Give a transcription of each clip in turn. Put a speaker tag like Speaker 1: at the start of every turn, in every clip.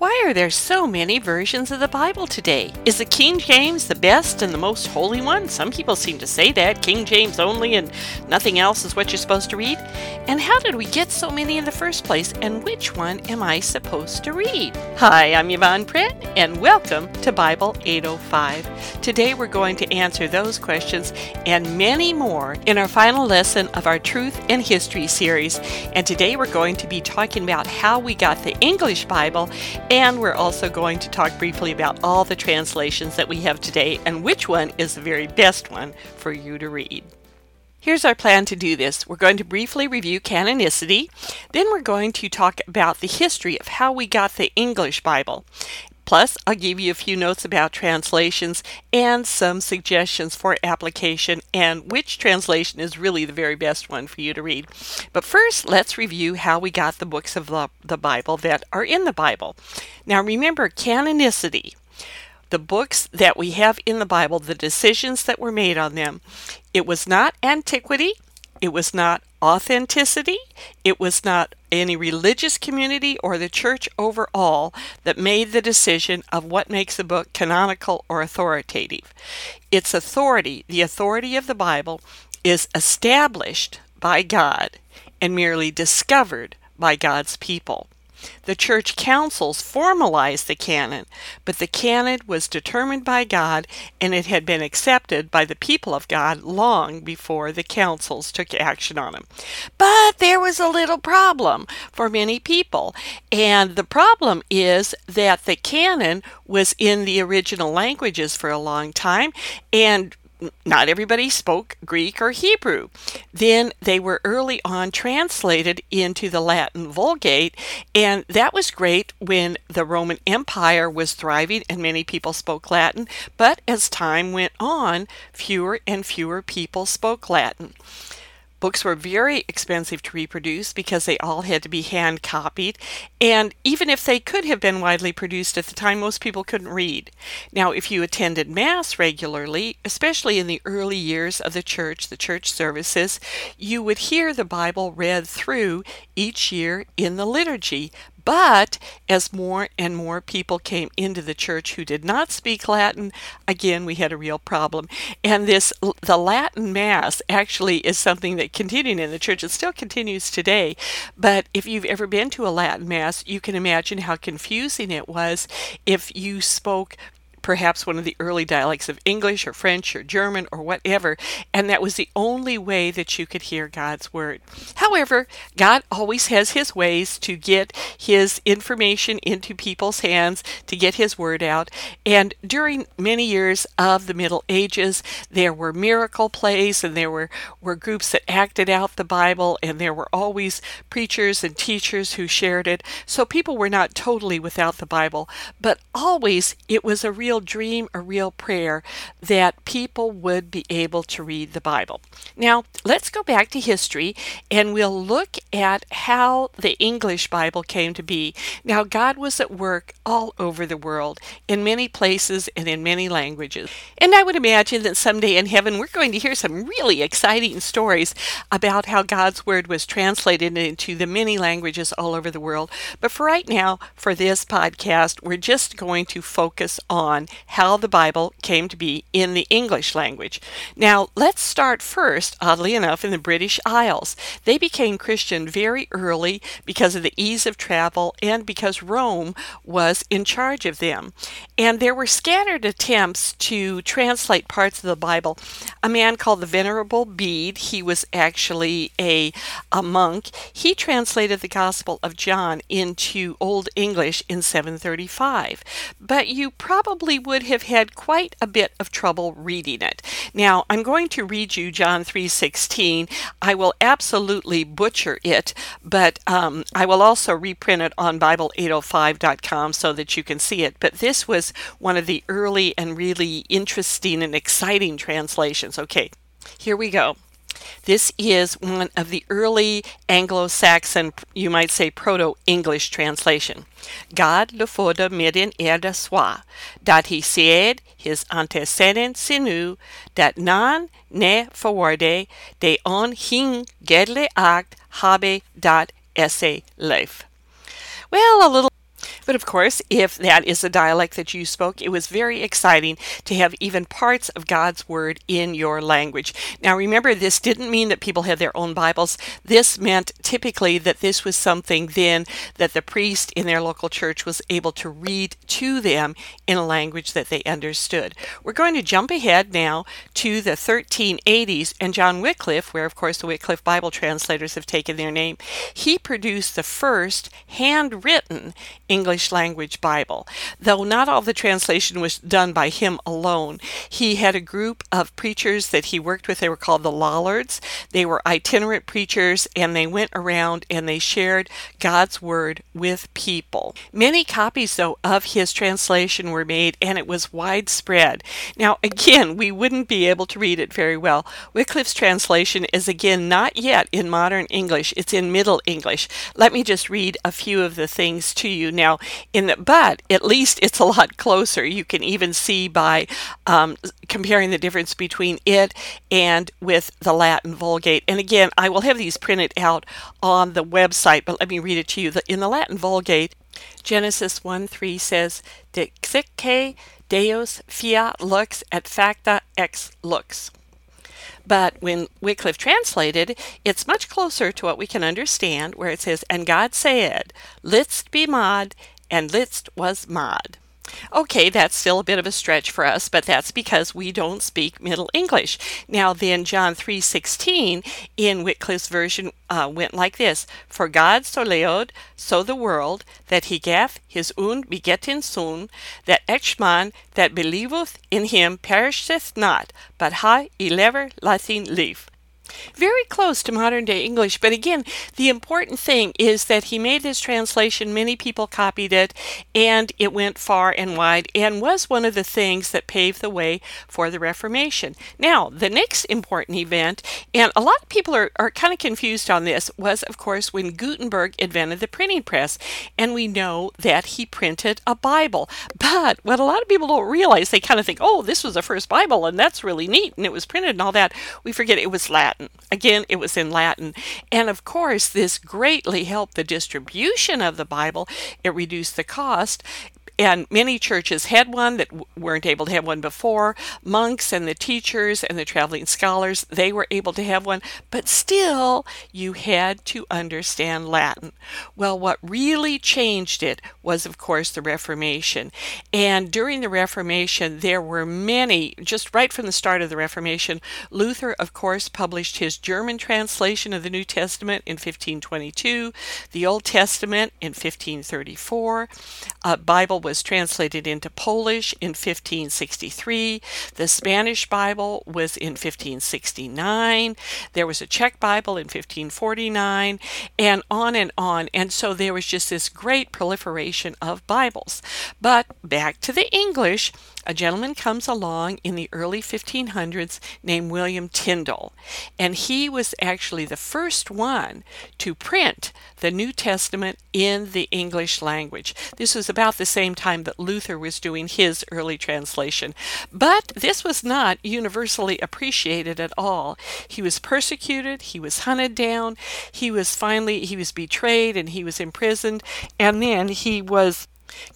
Speaker 1: Why are there so many versions of the Bible today? Is the King James the best and the most holy one? Some people seem to say that, King James only and nothing else is what you're supposed to read. And how did we get so many in the first place, and which one am I supposed to read? Hi, I'm Yvonne Prehn, and welcome to Bible 805. Today we're going to answer those questions and many more in our final lesson of our Truth and History series. And today we're going to be talking about how we got the English Bible and we're also going to talk briefly about all the translations that we have today and which one is the very best one for you to read. Here's our plan to do this. We're going to briefly review canonicity, then we're going to talk about the history of how we got the English Bible. Plus, I'll give you a few notes about translations and some suggestions for application and which translation is really the very best one for you to read. But first, let's review how we got the books of the, the Bible that are in the Bible. Now, remember canonicity the books that we have in the Bible, the decisions that were made on them. It was not antiquity, it was not authenticity. It was not any religious community or the church overall that made the decision of what makes a book canonical or authoritative. Its authority, the authority of the Bible, is established by God and merely discovered by God's people. The church councils formalized the canon, but the canon was determined by God and it had been accepted by the people of God long before the councils took action on it. But there was a little problem for many people, and the problem is that the canon was in the original languages for a long time, and not everybody spoke Greek or Hebrew. Then they were early on translated into the Latin Vulgate, and that was great when the Roman Empire was thriving and many people spoke Latin. But as time went on, fewer and fewer people spoke Latin. Books were very expensive to reproduce because they all had to be hand copied, and even if they could have been widely produced at the time, most people couldn't read. Now, if you attended Mass regularly, especially in the early years of the church, the church services, you would hear the Bible read through each year in the liturgy but as more and more people came into the church who did not speak Latin, again, we had a real problem. And this, the Latin Mass actually is something that continued in the church. It still continues today. But if you've ever been to a Latin Mass, you can imagine how confusing it was if you spoke perhaps one of the early dialects of English or French or German or whatever, and that was the only way that you could hear God's word. However, God always has his ways to get his information into people's hands, to get his word out. And during many years of the Middle Ages, there were miracle plays and there were, were groups that acted out the Bible, and there were always preachers and teachers who shared it. So people were not totally without the Bible, but always it was a real real dream, a real prayer that people would be able to read the Bible. Now, let's go back to history and we'll look at how the English Bible came to be. Now, God was at work all over the world, in many places and in many languages. And I would imagine that someday in heaven we're going to hear some really exciting stories about how God's Word was translated into the many languages all over the world. But for right now, for this podcast, we're just going to focus on on how the Bible came to be in the English language. Now, let's start first, oddly enough, in the British Isles. They became Christian very early because of the ease of travel and because Rome was in charge of them. And there were scattered attempts to translate parts of the Bible. A man called the Venerable Bede, he was actually a, a monk, he translated the Gospel of John into Old English in 735. But you probably probably would have had quite a bit of trouble reading it. Now, I'm going to read you John 3:16. I will absolutely butcher it, but um, I will also reprint it on Bible805.com so that you can see it. But this was one of the early and really interesting and exciting translations. Okay, here we go. This is one of the early Anglo Saxon, you might say Proto English translation. God lefode midden erde swa, dat he said his antecedent sinu, dat nan ne forwarde de on hing gedle act habe dat esse leif. Well, a little But of course, if that is a dialect that you spoke, it was very exciting to have even parts of God's Word in your language. Now, remember, this didn't mean that people had their own Bibles. This meant typically that this was something then that the priest in their local church was able to read to them in a language that they understood. We're going to jump ahead now to the 1380s, and John Wycliffe, where of course the Wycliffe Bible translators have taken their name, he produced the first handwritten English language Bible. Though not all the translation was done by him alone, he had a group of preachers that he worked with. They were called the Lollards. They were itinerant preachers and they went around and they shared God's word with people. Many copies, though, of his translation were made and it was widespread. Now, again, we wouldn't be able to read it very well. Wycliffe's translation is again not yet in modern English, it's in Middle English. Let me just read a few of the things to you now. In but at least it's a lot closer. You can even see by um, comparing the difference between it and with the Latin Vulgate. And again, I will have these printed out on the website, but let me read it to you. In the Latin Vulgate, Genesis 1 3 says, Dixitque Deus fiat lux et facta ex lux. But when Wycliffe translated, it's much closer to what we can understand, where it says, And God said, Litst be mod, and Litst was mod. Okay, that's still a bit of a stretch for us, but that's because we don't speak Middle English. Now then, John 3.16 in Wycliffe's version uh, went like this, For God so loved, so the world, that he gave his own begotten Son, that each man that believeth in him perisheth not, but ha everlasting life. Very close to modern day English, but again, the important thing is that he made this translation, many people copied it, and it went far and wide and was one of the things that paved the way for the Reformation. Now, the next important event, and a lot of people are, are kind of confused on this, was of course when Gutenberg invented the printing press, and we know that he printed a Bible. But what a lot of people don't realize, they kind of think, oh, this was the first Bible, and that's really neat, and it was printed and all that. We forget it was Latin. Latin. Again, it was in Latin. And of course, this greatly helped the distribution of the Bible. It reduced the cost and many churches had one that w- weren't able to have one before. Monks and the teachers and the traveling scholars, they were able to have one, but still you had to understand Latin. Well, what really changed it was, of course, the Reformation. And during the Reformation, there were many, just right from the start of the Reformation, Luther, of course, published his German translation of the New Testament in 1522, the Old Testament in 1534. Uh, Bible was translated into Polish in 1563. The Spanish Bible was in 1569. There was a Czech Bible in 1549, and on and on. And so there was just this great proliferation of Bibles. But back to the English, a gentleman comes along in the early 1500s named William Tyndale, and he was actually the first one to print the New Testament in the English language. This was about the same time that Luther was doing his early translation. But this was not universally appreciated at all. He was persecuted, he was hunted down, he was finally he was betrayed and he was imprisoned, and then he was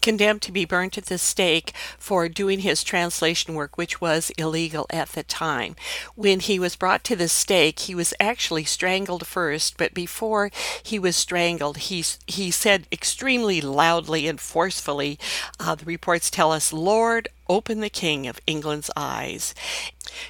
Speaker 1: condemned to be burnt at the stake for doing his translation work, which was illegal at the time. When he was brought to the stake, he was actually strangled first, but before he was strangled, he, he said extremely loudly and forcefully, uh, the reports tell us, Lord, open the King of England's eyes.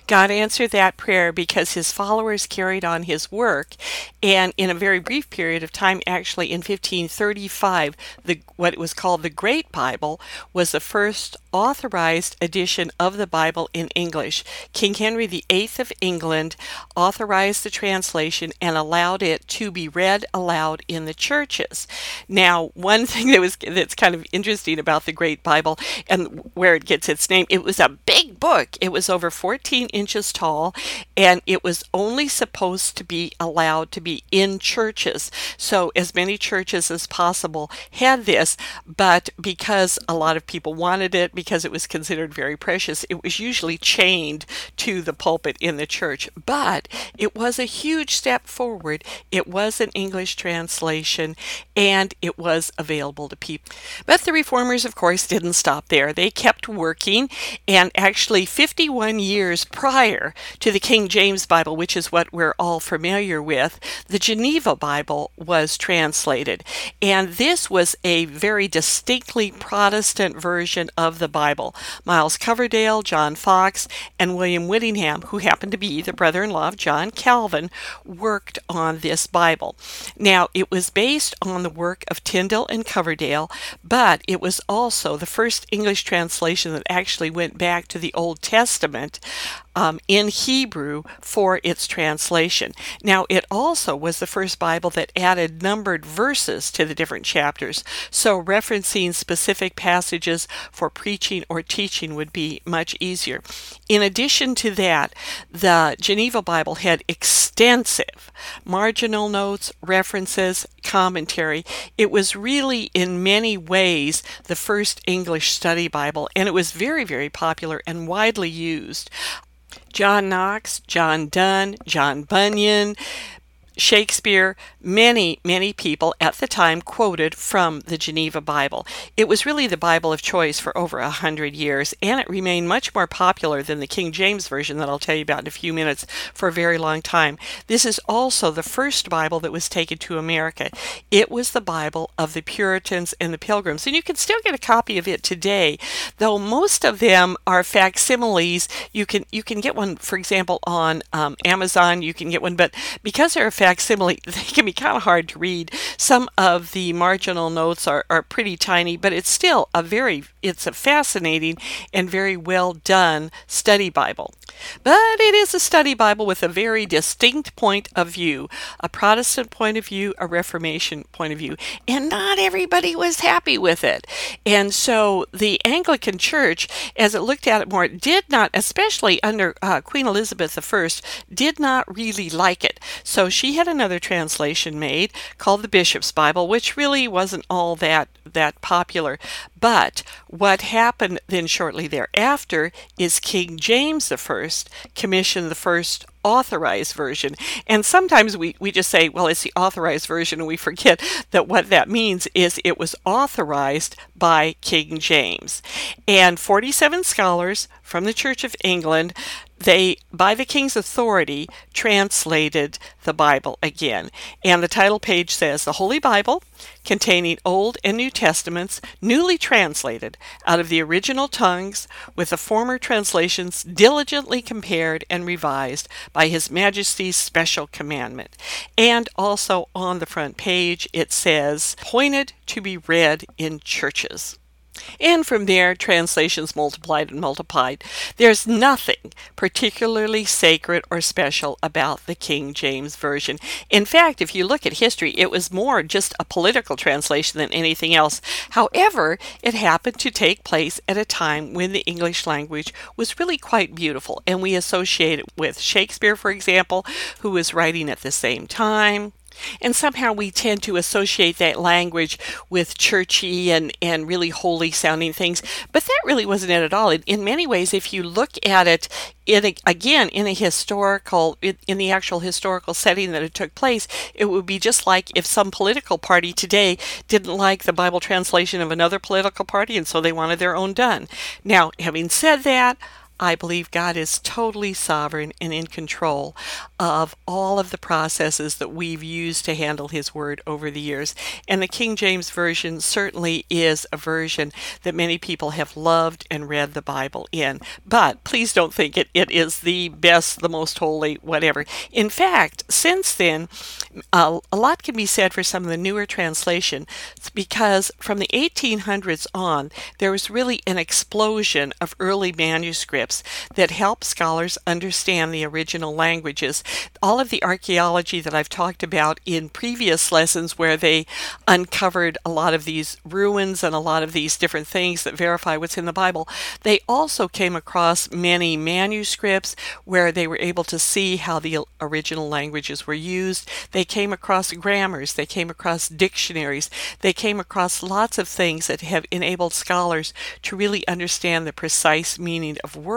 Speaker 1: God answered that prayer because his followers carried on his work. And in a very brief period of time, actually in 1535, the, what was called the Great Bible was the first authorized edition of the Bible in English. King Henry VIII of England authorized the translation and allowed it to be read aloud in the churches. Now, one thing that was that's kind of interesting about the Great Bible and where it gets gets its name. It was a big book. It was over 14 inches tall, and it was only supposed to be allowed to be in churches. So, as many churches as possible had this, but because a lot of people wanted it, because it was considered very precious, it was usually chained to the pulpit in the church. But it was a huge step forward. It was an English translation, and it was available to people. But the reformers, of course, didn't stop there. They kept working, and actually, 51 years prior to the King James Bible, which is what we're all familiar with, the Geneva Bible was translated. And this was a very distinctly Protestant version of the Bible. Miles Coverdale, John Fox, and William Whittingham, who happened to be the brother in law of John Calvin, worked on this Bible. Now, it was based on the work of Tyndale and Coverdale, but it was also the first English translation that actually went back to the Old Testament um, in Hebrew for its translation. Now, it also was the first Bible that added numbered verses to the different chapters, so referencing specific passages for preaching or teaching would be much easier. In addition to that, the Geneva Bible had extensive marginal notes, references, commentary. It was really, in many ways, the first English study Bible, and it was very, very popular and widely used. John Knox, John Donne, John Bunyan, Shakespeare, many, many people at the time quoted from the Geneva Bible. It was really the Bible of choice for over a hundred years, and it remained much more popular than the King James Version that I'll tell you about in a few minutes for a very long time. This is also the first Bible that was taken to America. It was the Bible of the Puritans and the Pilgrims, and you can still get a copy of it today, though most of them are facsimiles. You can you can get one, for example, on um, Amazon. You can get one, but because they're a facsimile, they can be kind of hard to read. Some of the marginal notes are, are pretty tiny, but it's still a very, it's a fascinating and very well done study Bible. But it is a study Bible with a very distinct point of view a Protestant point of view, a Reformation point of view. And not everybody was happy with it. And so the Anglican Church, as it looked at it more, did not, especially under uh, Queen Elizabeth I, did not really like it. So she had another translation made called the Bishop's Bible, which really wasn't all that that popular. But what happened then shortly thereafter is King James I commissioned the first authorized version. And sometimes we, we just say, well, it's the authorized version, and we forget that what that means is it was authorized by King James. And 47 scholars from the Church of England they, by the king's authority, translated the Bible again. And the title page says The Holy Bible, containing Old and New Testaments, newly translated out of the original tongues, with the former translations diligently compared and revised by His Majesty's special commandment. And also on the front page, it says, Pointed to be read in churches. And from there, translations multiplied and multiplied. There's nothing particularly sacred or special about the King James Version. In fact, if you look at history, it was more just a political translation than anything else. However, it happened to take place at a time when the English language was really quite beautiful, and we associate it with Shakespeare, for example, who was writing at the same time. And somehow we tend to associate that language with churchy and, and really holy sounding things. But that really wasn't it at all. In, many ways, if you look at it in again in a historical in the actual historical setting that it took place, it would be just like if some political party today didn't like the Bible translation of another political party and so they wanted their own done. Now, having said that, I believe God is totally sovereign and in control of all of the processes that we've used to handle His Word over the years. And the King James Version certainly is a version that many people have loved and read the Bible in. But please don't think it, it is the best, the most holy, whatever. In fact, since then, uh, a lot can be said for some of the newer translation because from the 1800s on, there was really an explosion of early manuscripts manuscripts that help scholars understand the original languages. All of the archaeology that I've talked about in previous lessons, where they uncovered a lot of these ruins and a lot of these different things that verify what's in the Bible, they also came across many manuscripts where they were able to see how the original languages were used. They came across grammars, they came across dictionaries, they came across lots of things that have enabled scholars to really understand the precise meaning of words.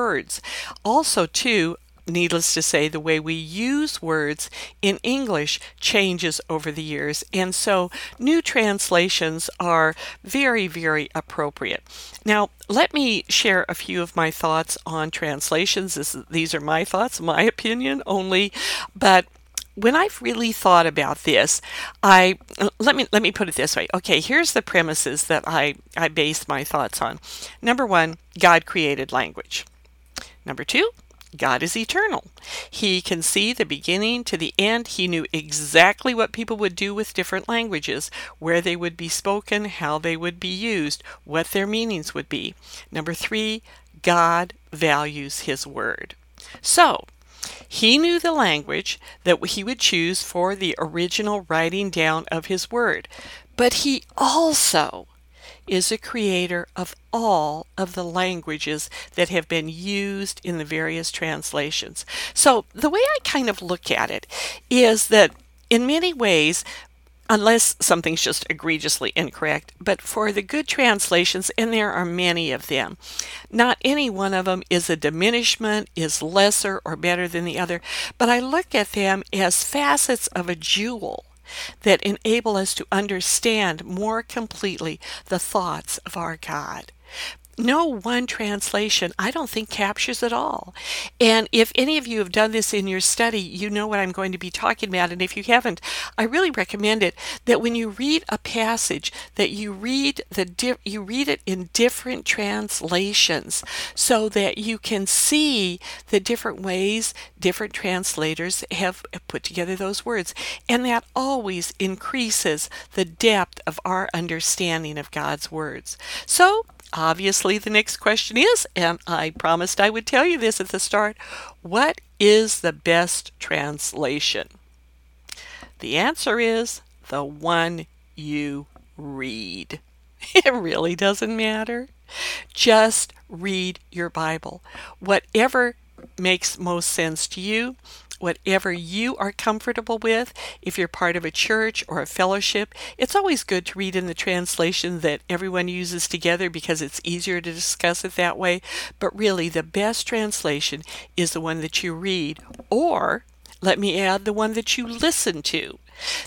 Speaker 1: Also, too, needless to say, the way we use words in English changes over the years. And so new translations are very, very appropriate. Now, let me share a few of my thoughts on translations. This, these are my thoughts, my opinion only, but when I've really thought about this, I let me let me put it this way. Okay, here's the premises that I I base my thoughts on. Number 1, God created language. Number 2, God is eternal. He can see the beginning to the end. He knew exactly what people would do with different languages, where they would be spoken, how they would be used, what their meanings would be. Number 3, God values his word. So, he knew the language that he would choose for the original writing down of his word, but he also is a creator of all of the languages that have been used in the various translations. So, the way I kind of look at it is that in many ways, unless something's just egregiously incorrect. But for the good translations, and there are many of them, not any one of them is a diminishment, is lesser or better than the other, but I look at them as facets of a jewel that enable us to understand more completely the thoughts of our God no one translation, I don't think, captures it all. And if any of you have done this in your study, you know what I'm going to be talking about. And if you haven't, I really recommend it that when you read a passage, that you read the di- you read it in different translations, so that you can see the different ways different translators have put together those words, and that always increases the depth of our understanding of God's words. So obviously, the next question is, and I promised I would tell you this at the start what is the best translation? The answer is the one you read. It really doesn't matter. Just read your Bible. Whatever makes most sense to you, whatever you are comfortable with. If you're part of a church or a fellowship, it's always good to read in the translation that everyone uses together because it's easier to discuss it that way. But really, the best translation is the one that you read, or let me add the one that you listen to.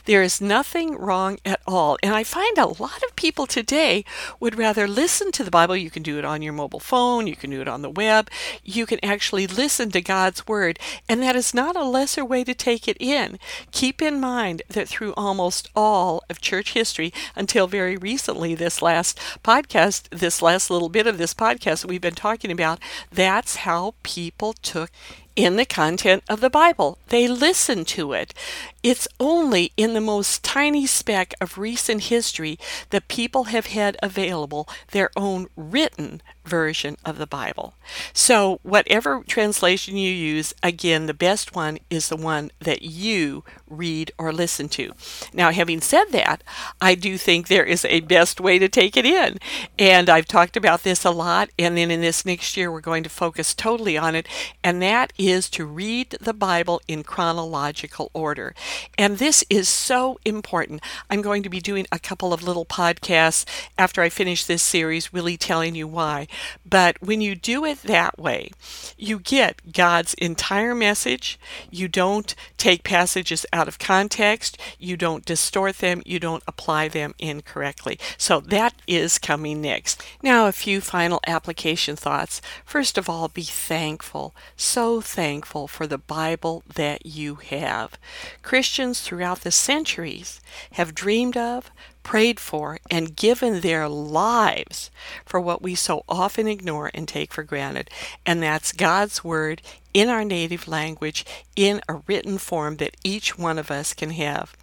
Speaker 1: There is nothing wrong at all. And I find a lot of people today would rather listen to the Bible. You can do it on your mobile phone, you can do it on the web, you can actually listen to God's Word. And that is not a lesser way to take it in. Keep in mind that through almost all of church history, until very recently, this last podcast, this last little bit of this podcast we've been talking about, that's how people took in the content of the Bible. They listen to it. It's only in the most tiny speck of recent history that people have had available their own written version of the Bible. So, whatever translation you use, again, the best one is the one that you read or listen to. Now, having said that, I do think there is a best way to take it in. And I've talked about this a lot. And then in this next year, we're going to focus totally on it. And that is to read the Bible in chronological order. And this is so important. I'm going to be doing a couple of little podcasts after I finish this series, really telling you why. But when you do it that way, you get God's entire message. You don't take passages out of context. You don't distort them. You don't apply them incorrectly. So that is coming next. Now, a few final application thoughts. First of all, be thankful. So thankful for the Bible that you have. Christians throughout the centuries have dreamed of, prayed for, and given their lives for what we so often ignore and take for granted. And that's God's Word in our native language in a written form that each one of us can have.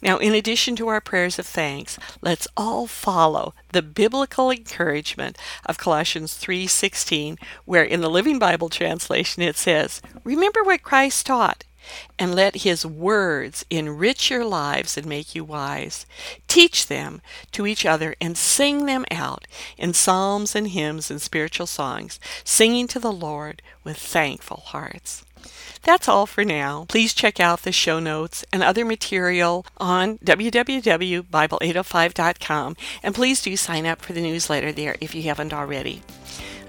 Speaker 1: Now, in addition to our prayers of thanks, let's all follow the biblical encouragement of Colossians 3:16, where in the Living Bible translation it says, "Remember what Christ taught and let his words enrich your lives and make you wise. Teach them to each other and sing them out in psalms and hymns and spiritual songs, singing to the Lord with thankful hearts. That's all for now. Please check out the show notes and other material on www.bible805.com and please do sign up for the newsletter there if you haven't already.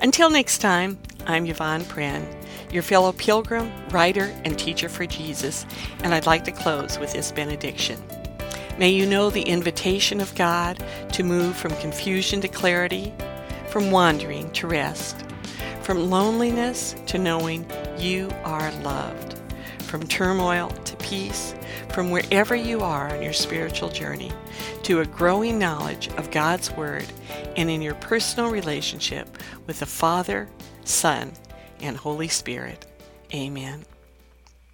Speaker 1: Until next time, I'm Yvonne Prehn your fellow pilgrim, writer, and teacher for Jesus, and I'd like to close with this benediction. May you know the invitation of God to move from confusion to clarity, from wandering to rest, from loneliness to knowing you are loved, from turmoil to peace, from wherever you are on your spiritual journey, to a growing knowledge of God's Word and in your personal relationship with the Father, Son, and Holy Spirit. Amen.